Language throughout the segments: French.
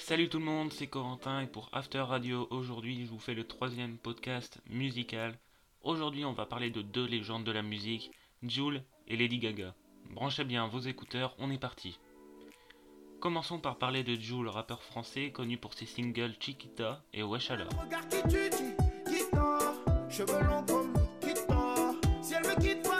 Salut tout le monde, c'est Corentin et pour After Radio aujourd'hui je vous fais le troisième podcast musical. Aujourd'hui on va parler de deux légendes de la musique, Jules et Lady Gaga. Branchez bien vos écouteurs, on est parti. Commençons par parler de Jules, rappeur français connu pour ses singles Chiquita et Wesh alors. Regarde qui tu dis, quitte-toi, cheveux longs comme Nikita. Si elle me quitte pas,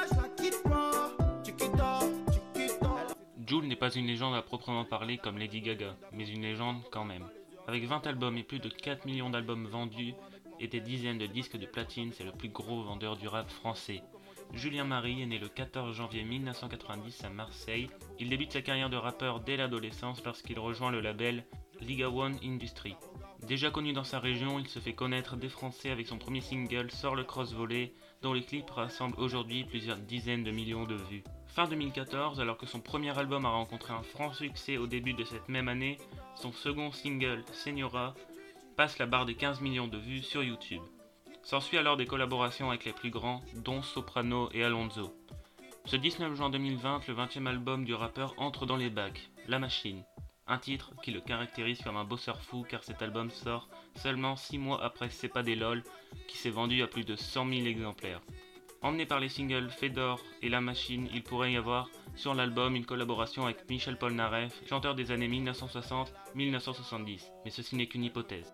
pas une légende à proprement parler comme Lady Gaga, mais une légende quand même. Avec 20 albums et plus de 4 millions d'albums vendus et des dizaines de disques de platine, c'est le plus gros vendeur du rap français. Julien Marie est né le 14 janvier 1990 à Marseille. Il débute sa carrière de rappeur dès l'adolescence lorsqu'il rejoint le label Liga One Industry. Déjà connu dans sa région, il se fait connaître des Français avec son premier single Sort le cross volley, dont les clips rassemblent aujourd'hui plusieurs dizaines de millions de vues. Fin 2014, alors que son premier album a rencontré un franc succès au début de cette même année, son second single, Senora, passe la barre des 15 millions de vues sur YouTube. S'ensuit alors des collaborations avec les plus grands, dont Soprano et Alonso. Ce 19 juin 2020, le 20e album du rappeur entre dans les bacs, La Machine. Un titre qui le caractérise comme un bosseur fou car cet album sort seulement 6 mois après C'est pas des lol, qui s'est vendu à plus de 100 000 exemplaires. Emmené par les singles Fedor et La Machine, il pourrait y avoir sur l'album une collaboration avec Michel Polnareff, chanteur des années 1960-1970, mais ceci n'est qu'une hypothèse.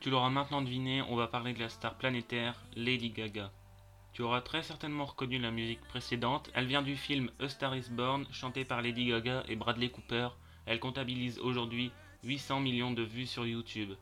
Tu l'auras maintenant deviné, on va parler de la star planétaire Lady Gaga. Tu auras très certainement reconnu la musique précédente, elle vient du film A Star is Born, chanté par Lady Gaga et Bradley Cooper. Elle comptabilise aujourd'hui 800 millions de vues sur YouTube.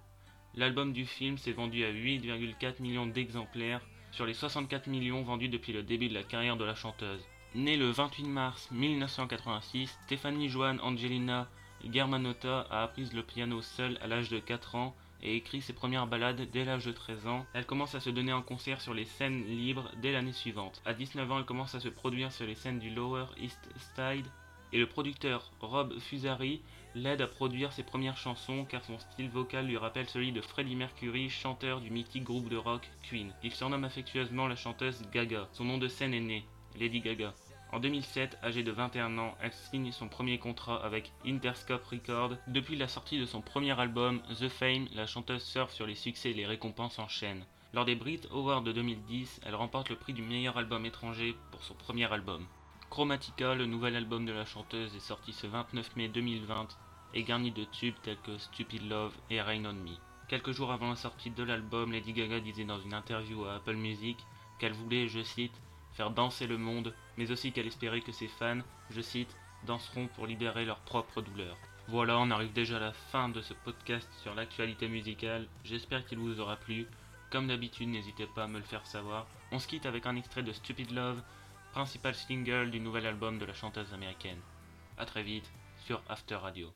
L'album du film s'est vendu à 8,4 millions d'exemplaires sur les 64 millions vendus depuis le début de la carrière de la chanteuse. Née le 28 mars 1986, Stéphanie Joanne Angelina Germanotta a appris le piano seule à l'âge de 4 ans et écrit ses premières ballades dès l'âge de 13 ans. Elle commence à se donner en concert sur les scènes libres dès l'année suivante. À 19 ans, elle commence à se produire sur les scènes du Lower East Side et le producteur Rob Fusari l'aide à produire ses premières chansons car son style vocal lui rappelle celui de Freddie Mercury, chanteur du mythique groupe de rock Queen. Il surnomme affectueusement la chanteuse Gaga. Son nom de scène est né, Lady Gaga. En 2007, âgée de 21 ans, elle signe son premier contrat avec Interscope Records. Depuis la sortie de son premier album, The Fame, la chanteuse surfe sur les succès et les récompenses en chaîne. Lors des Brit Awards de 2010, elle remporte le prix du meilleur album étranger pour son premier album. Chromatica, le nouvel album de la chanteuse, est sorti ce 29 mai 2020 et garni de tubes tels que Stupid Love et Rain on Me. Quelques jours avant la sortie de l'album, Lady Gaga disait dans une interview à Apple Music qu'elle voulait, je cite, faire danser le monde, mais aussi qu'elle espérait que ses fans, je cite, danseront pour libérer leur propre douleur. Voilà, on arrive déjà à la fin de ce podcast sur l'actualité musicale. J'espère qu'il vous aura plu. Comme d'habitude, n'hésitez pas à me le faire savoir. On se quitte avec un extrait de Stupid Love, principal single du nouvel album de la chanteuse américaine. A très vite sur After Radio.